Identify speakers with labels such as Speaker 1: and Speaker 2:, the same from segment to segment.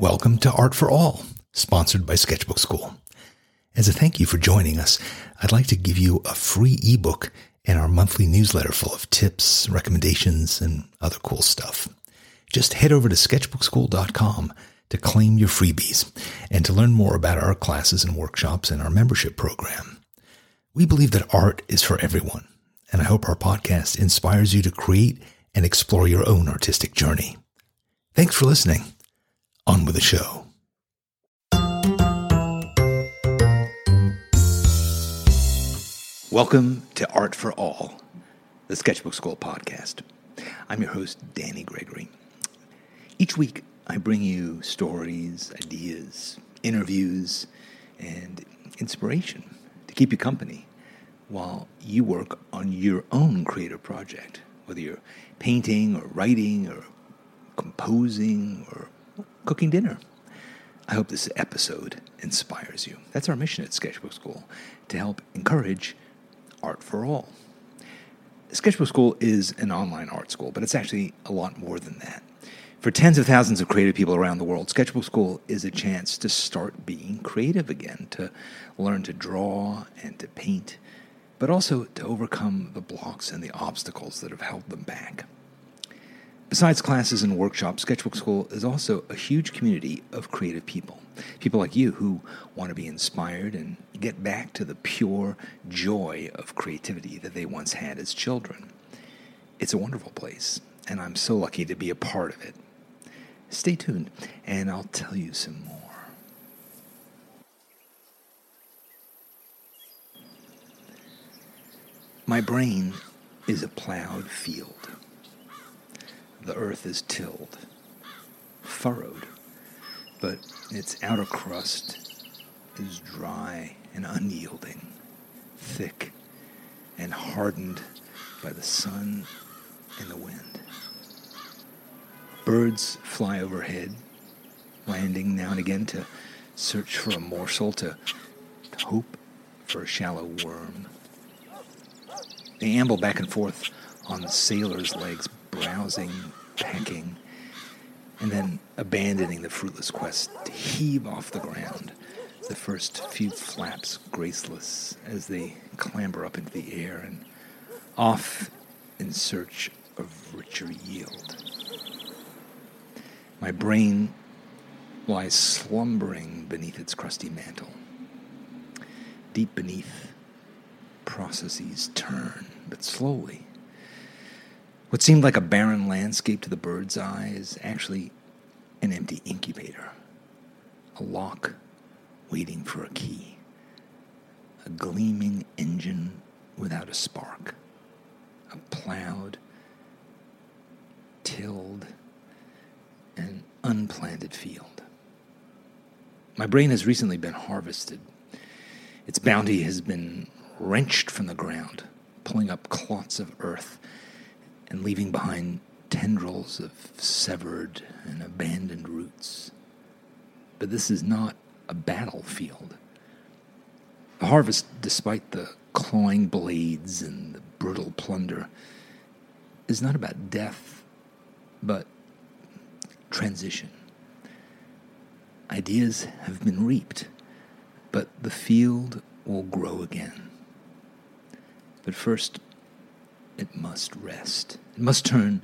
Speaker 1: Welcome to Art for All, sponsored by Sketchbook Skool. As a thank you for joining us, I'd like to give you a free ebook and our monthly newsletter full of tips, recommendations, and other cool stuff. Just head over to sketchbookskool.com to claim your freebies and to learn more about our classes and workshops and our membership program. We believe that art is for everyone, and I hope our podcast inspires you to create and explore your own artistic journey. Thanks for listening. On with the show. Welcome to Art for All, the Sketchbook Skool podcast. I'm your host, Danny Gregory. Each week, I bring you stories, ideas, interviews, and inspiration to keep you company while you work on your own creative project, whether you're painting or writing or composing or cooking dinner. I hope this episode inspires you. That's our mission at Sketchbook Skool to help encourage art for all. Sketchbook Skool is an online art school, but it's actually a lot more than that. For tens of thousands of creative people around the world, Sketchbook Skool is a chance to start being creative again, to learn to draw and to paint, but also to overcome the blocks and the obstacles that have held them back. Besides classes and workshops, Sketchbook Skool is also a huge community of creative people. People like you who want to be inspired and get back to the pure joy of creativity that they once had as children. It's a wonderful place, and I'm so lucky to be a part of it. Stay tuned, and I'll tell you some more. My brain is a plowed field the earth is tilled, furrowed, but its outer crust is dry and unyielding, thick and hardened by the sun and the wind. Birds fly overhead, landing now and again to search for a morsel, to, to hope for a shallow worm. They amble back and forth on the sailors' legs, browsing, pecking, and then abandoning the fruitless quest to heave off the ground, the first few flaps graceless as they clamber up into the air and off in search of richer yield. My brain lies slumbering beneath its crusty mantle. Deep beneath, processes turn, but slowly what seemed like a barren landscape to the bird's eye is actually an empty incubator, a lock waiting for a key, a gleaming engine without a spark, a plowed, tilled, and unplanted field. My brain has recently been harvested. Its bounty has been wrenched from the ground, pulling up clots of earth and leaving behind tendrils of severed and abandoned roots. But this is not a battlefield. The harvest, despite the clawing blades and the brutal plunder, is not about death, but transition. Ideas have been reaped, but the field will grow again. But first, it must rest. It must turn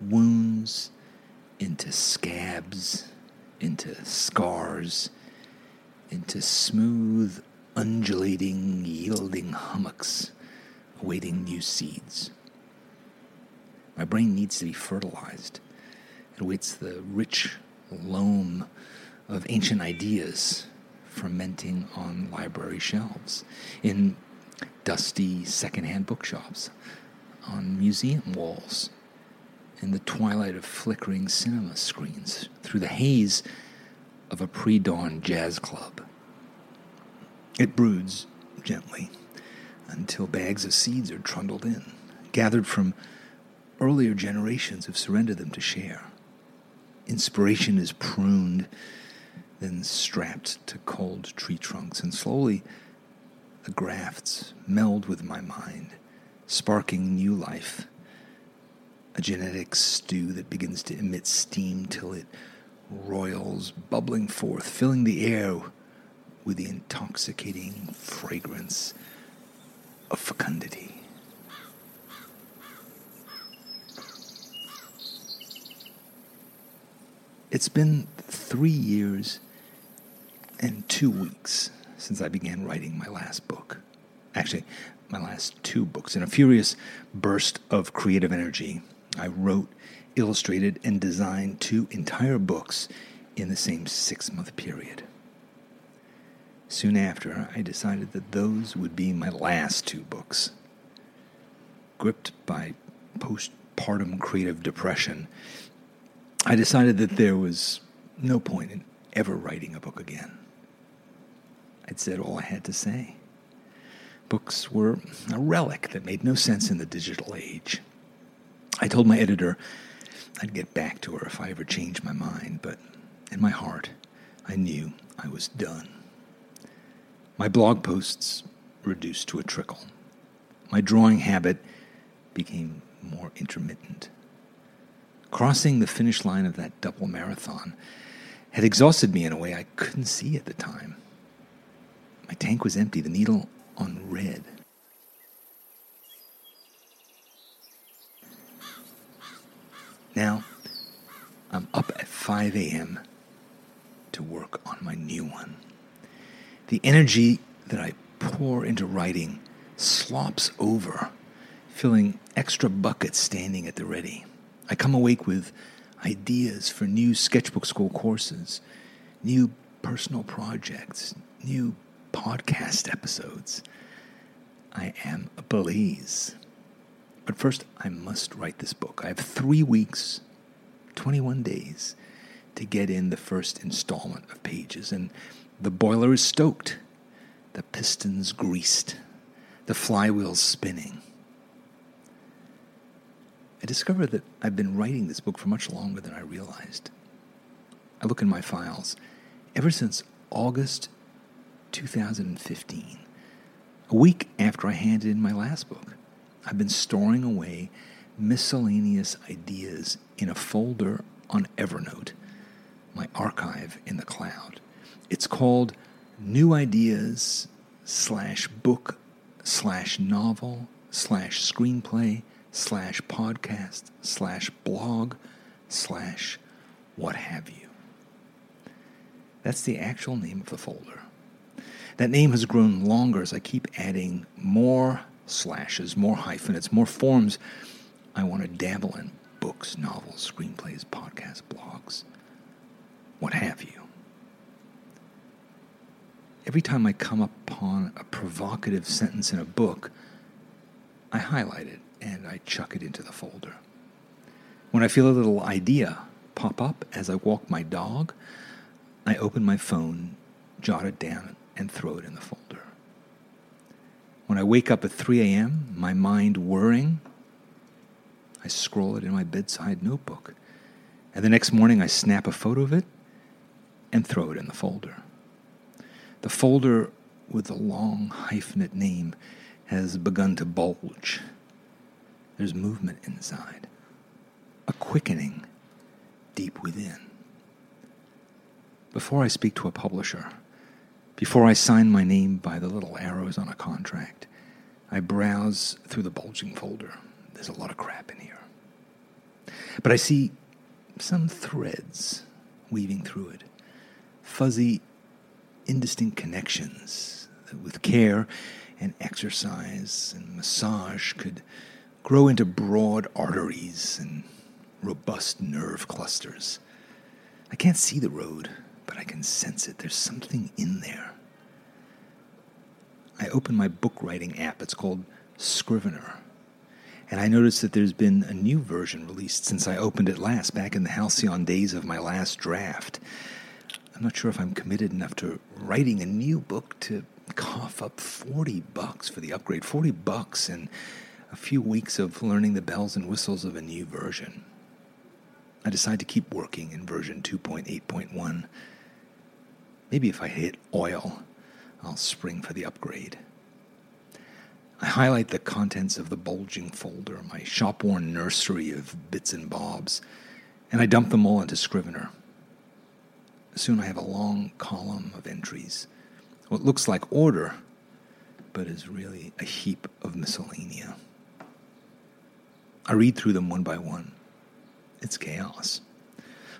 Speaker 1: wounds into scabs, into scars, into smooth, undulating, yielding hummocks awaiting new seeds. My brain needs to be fertilized. It awaits the rich loam of ancient ideas fermenting on library shelves, in dusty secondhand bookshops, on museum walls, in the twilight of flickering cinema screens, through the haze of a pre dawn jazz club. It broods gently until bags of seeds are trundled in, gathered from earlier generations who've surrendered them to share. Inspiration is pruned, then strapped to cold tree trunks, and slowly the grafts meld with my mind sparking new life. A genetic stew that begins to emit steam till it royals bubbling forth, filling the air with the intoxicating fragrance of fecundity. It's been three years and two weeks since I began writing my last book. Actually, my last two books. In a furious burst of creative energy, I wrote, illustrated, and designed two entire books in the same six month period. Soon after, I decided that those would be my last two books. Gripped by postpartum creative depression, I decided that there was no point in ever writing a book again. I'd said all I had to say. Books were a relic that made no sense in the digital age. I told my editor I'd get back to her if I ever changed my mind, but in my heart, I knew I was done. My blog posts reduced to a trickle. My drawing habit became more intermittent. Crossing the finish line of that double marathon had exhausted me in a way I couldn't see at the time. My tank was empty, the needle on red. Now, I'm up at 5 a.m. to work on my new one. The energy that I pour into writing slops over, filling extra buckets standing at the ready. I come awake with ideas for new sketchbook skool courses, new personal projects, new podcast episodes. I am ablaze. But first, I must write this book. I have three weeks, 21 days, to get in the first installment of pages, and the boiler is stoked, the pistons greased, the flywheels spinning. I discover that I've been writing this book for much longer than I realized. I look in my files. Ever since August 2015, a week after I handed in my last book. I've been storing away miscellaneous ideas in a folder on Evernote, my archive in the cloud. It's called New Ideas slash book slash novel slash screenplay slash podcast slash blog slash what have you. That's the actual name of the folder. That name has grown longer as I keep adding more slashes, more hyphenates, more forms I want to dabble in books, novels, screenplays, podcasts, blogs, what have you. Every time I come upon a provocative sentence in a book, I highlight it and I chuck it into the folder. When I feel a little idea pop up as I walk my dog, I open my phone, jot it down, and throw it in the folder. When I wake up at 3 a.m., my mind whirring, I scroll it in my bedside notebook. And the next morning, I snap a photo of it and throw it in the folder. The folder with the long hyphenate name has begun to bulge. There's movement inside, a quickening deep within. Before I speak to a publisher, before I sign my name by the little arrows on a contract, I browse through the bulging folder. There's a lot of crap in here. But I see some threads weaving through it, fuzzy, indistinct connections that, with care and exercise and massage, could grow into broad arteries and robust nerve clusters. I can't see the road, but I can sense it. There's something in there. I open my book writing app. It's called Scrivener. And I notice that there's been a new version released since I opened it last, back in the halcyon days of my last draft. I'm not sure if I'm committed enough to writing a new book to cough up 40 bucks for the upgrade. 40 bucks and a few weeks of learning the bells and whistles of a new version. I decide to keep working in version 2.8.1 Maybe if I hit oil, I'll spring for the upgrade. I highlight the contents of the bulging folder, my shop worn nursery of bits and bobs, and I dump them all into Scrivener. Soon I have a long column of entries. What looks like order, but is really a heap of miscellanea. I read through them one by one. It's chaos.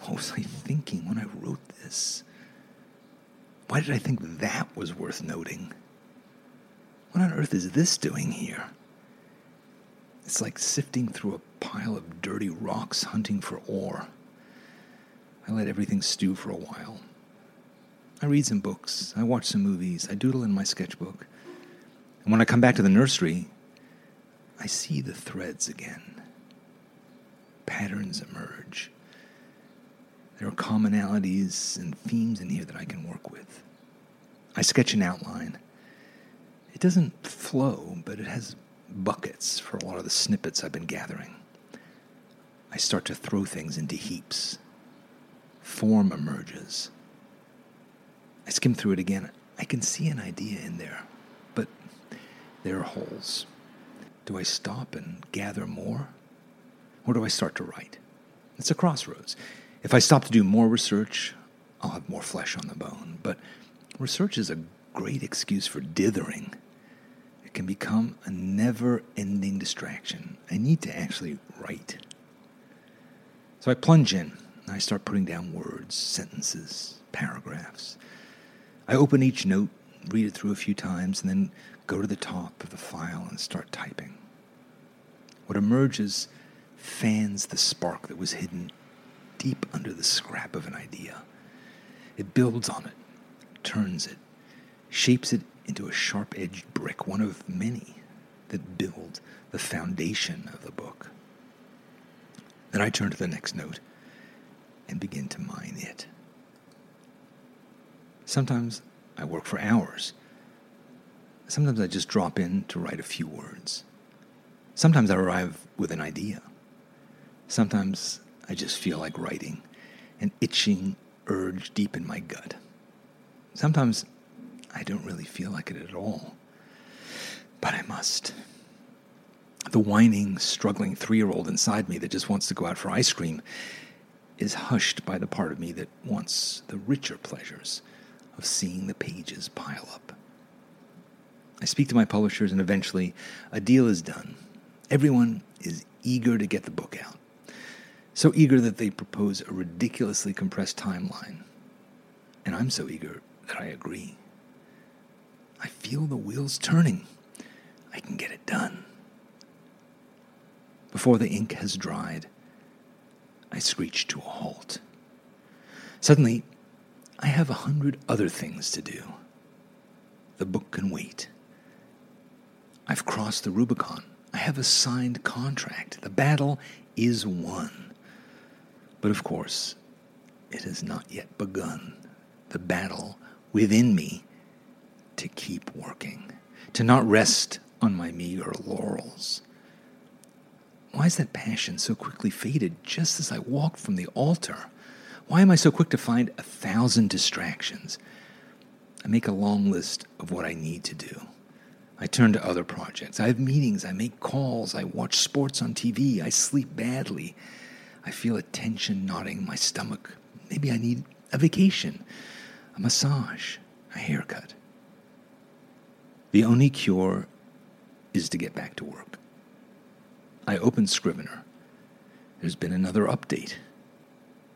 Speaker 1: What was I thinking when I wrote this? Why did I think that was worth noting? What on earth is this doing here? It's like sifting through a pile of dirty rocks hunting for ore. I let everything stew for a while. I read some books, I watch some movies, I doodle in my sketchbook. And when I come back to the nursery, I see the threads again. Patterns emerge. There are commonalities and themes in here that I can work with. I sketch an outline. It doesn't flow, but it has buckets for a lot of the snippets I've been gathering. I start to throw things into heaps. Form emerges. I skim through it again. I can see an idea in there, but there are holes. Do I stop and gather more? Or do I start to write? It's a crossroads. If I stop to do more research, I'll have more flesh on the bone. But research is a great excuse for dithering it can become a never ending distraction. I need to actually write. So I plunge in and I start putting down words, sentences, paragraphs. I open each note, read it through a few times, and then go to the top of the file and start typing. What emerges fans the spark that was hidden deep under the scrap of an idea. It builds on it, turns it, shapes it into a sharp edged brick, one of many that build the foundation of the book. Then I turn to the next note and begin to mine it. Sometimes I work for hours. Sometimes I just drop in to write a few words. Sometimes I arrive with an idea. Sometimes I just feel like writing, an itching urge deep in my gut. Sometimes I don't really feel like it at all. But I must. The whining, struggling three year old inside me that just wants to go out for ice cream is hushed by the part of me that wants the richer pleasures of seeing the pages pile up. I speak to my publishers, and eventually a deal is done. Everyone is eager to get the book out. So eager that they propose a ridiculously compressed timeline. And I'm so eager that I agree. I feel the wheels turning. I can get it done. Before the ink has dried, I screech to a halt. Suddenly, I have a hundred other things to do. The book can wait. I've crossed the Rubicon. I have a signed contract. The battle is won. But of course, it has not yet begun. The battle within me to keep working, to not rest on my meager laurels. Why is that passion so quickly faded just as I walk from the altar? Why am I so quick to find a thousand distractions? I make a long list of what I need to do. I turn to other projects. I have meetings. I make calls. I watch sports on TV. I sleep badly. I feel a tension knotting my stomach. Maybe I need a vacation, a massage, a haircut. The only cure is to get back to work. I open Scrivener. There's been another update,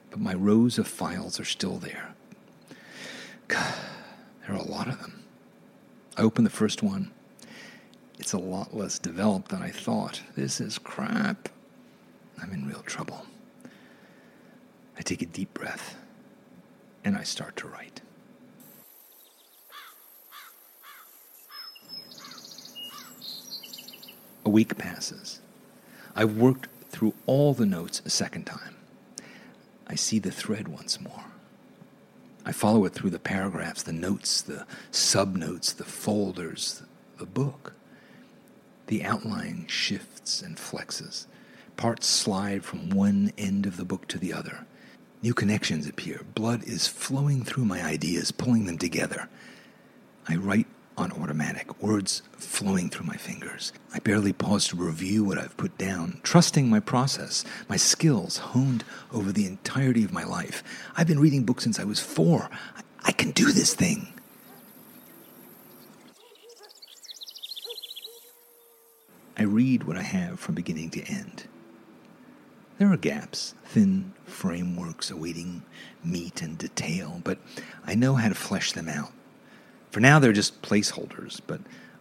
Speaker 1: but my rows of files are still there. There are a lot of them. I open the first one. It's a lot less developed than I thought. This is crap. I'm in real trouble. I take a deep breath and I start to write. A week passes. I've worked through all the notes a second time. I see the thread once more. I follow it through the paragraphs, the notes, the subnotes, the folders, the book. The outline shifts and flexes. Parts slide from one end of the book to the other. New connections appear. Blood is flowing through my ideas, pulling them together. I write on automatic, words flowing through my fingers. I barely pause to review what I've put down, trusting my process, my skills honed over the entirety of my life. I've been reading books since I was four. I, I can do this thing. I read what I have from beginning to end. There are gaps, thin frameworks awaiting meat and detail, but I know how to flesh them out. For now, they're just placeholders, but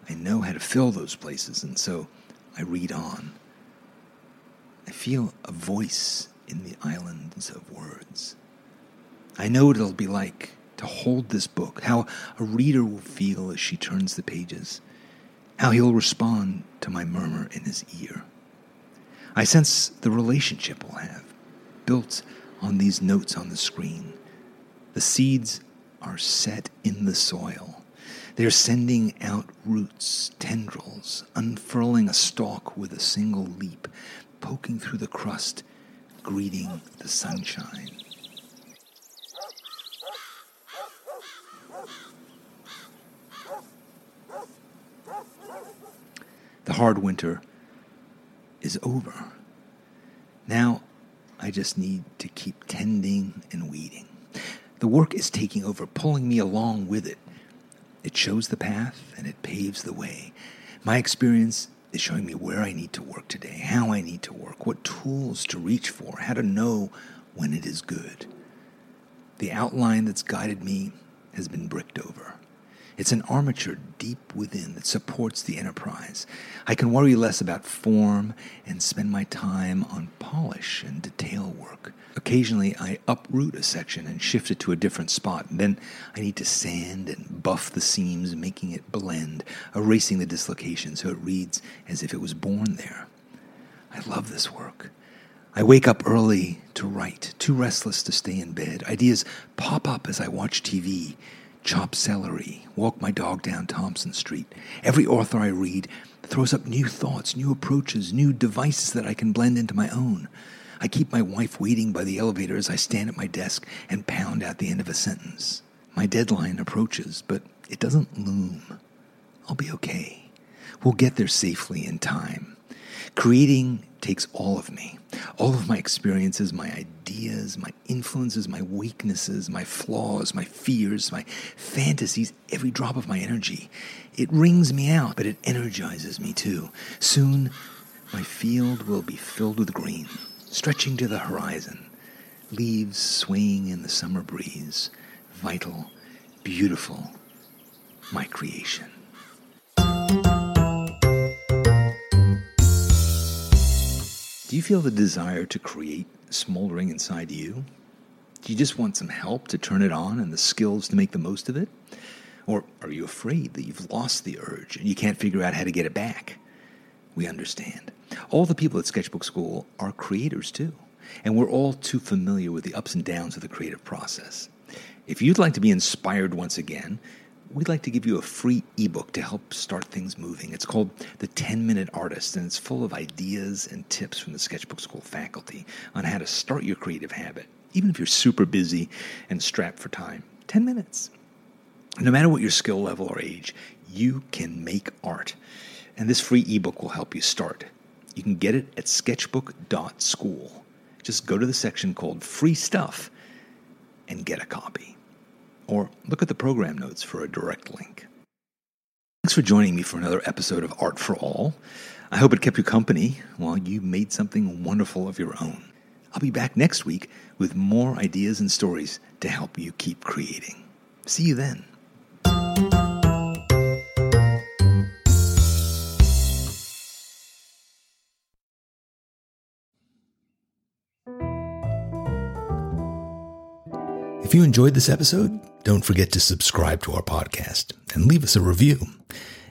Speaker 1: I know how to fill those places, and so I read on. I feel a voice in the islands of words. I know what it'll be like to hold this book, how a reader will feel as she turns the pages, how he'll respond to my murmur in his ear. I sense the relationship we'll have, built on these notes on the screen. The seeds are set in the soil. They are sending out roots, tendrils, unfurling a stalk with a single leap, poking through the crust, greeting the sunshine. The hard winter is over. Now I just need to keep tending and weeding. The work is taking over, pulling me along with it. It shows the path and it paves the way. My experience is showing me where I need to work today, how I need to work, what tools to reach for, how to know when it is good. The outline that's guided me has been bricked over. It's an armature deep within that supports the enterprise. I can worry less about form and spend my time on polish and detail work. Occasionally, I uproot a section and shift it to a different spot. And then I need to sand and buff the seams, making it blend, erasing the dislocation so it reads as if it was born there. I love this work. I wake up early to write, too restless to stay in bed. Ideas pop up as I watch TV chop celery, walk my dog down Thompson Street. Every author I read throws up new thoughts, new approaches, new devices that I can blend into my own. I keep my wife waiting by the elevator as I stand at my desk and pound out the end of a sentence. My deadline approaches, but it doesn't loom. I'll be okay. We'll get there safely in time. Creating takes all of me, all of my experiences, my ideas, my influences, my weaknesses, my flaws, my fears, my fantasies, every drop of my energy. It wrings me out, but it energizes me too. Soon, my field will be filled with green, stretching to the horizon, leaves swaying in the summer breeze, vital, beautiful, my creation. Do you feel the desire to create smoldering inside you? Do you just want some help to turn it on and the skills to make the most of it? Or are you afraid that you've lost the urge and you can't figure out how to get it back? We understand. All the people at Sketchbook Skool are creators too, and we're all too familiar with the ups and downs of the creative process. If you'd like to be inspired once again, we'd like to give you a free ebook to help start things moving. It's called The 10 Minute Artist, and it's full of ideas and tips from the Sketchbook Skool faculty on how to start your creative habit, even if you're super busy and strapped for time. 10 minutes. No matter what your skill level or age, you can make art. And this free ebook will help you start. You can get it at sketchbook.school. Just go to the section called Free Stuff and get a copy or look at the program notes for a direct link. Thanks for joining me for another episode of Art for All. I hope it kept you company while you made something wonderful of your own. I'll be back next week with more ideas and stories to help you keep creating. See you then. You enjoyed this episode, don't forget to subscribe to our podcast and leave us a review.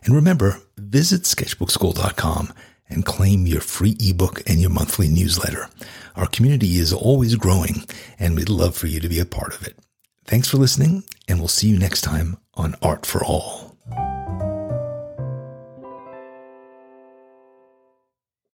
Speaker 1: And remember, visit sketchbookskool.com and claim your free ebook and your monthly newsletter. Our community is always growing, and we'd love for you to be a part of it. Thanks for listening, and we'll see you next time on Art for All.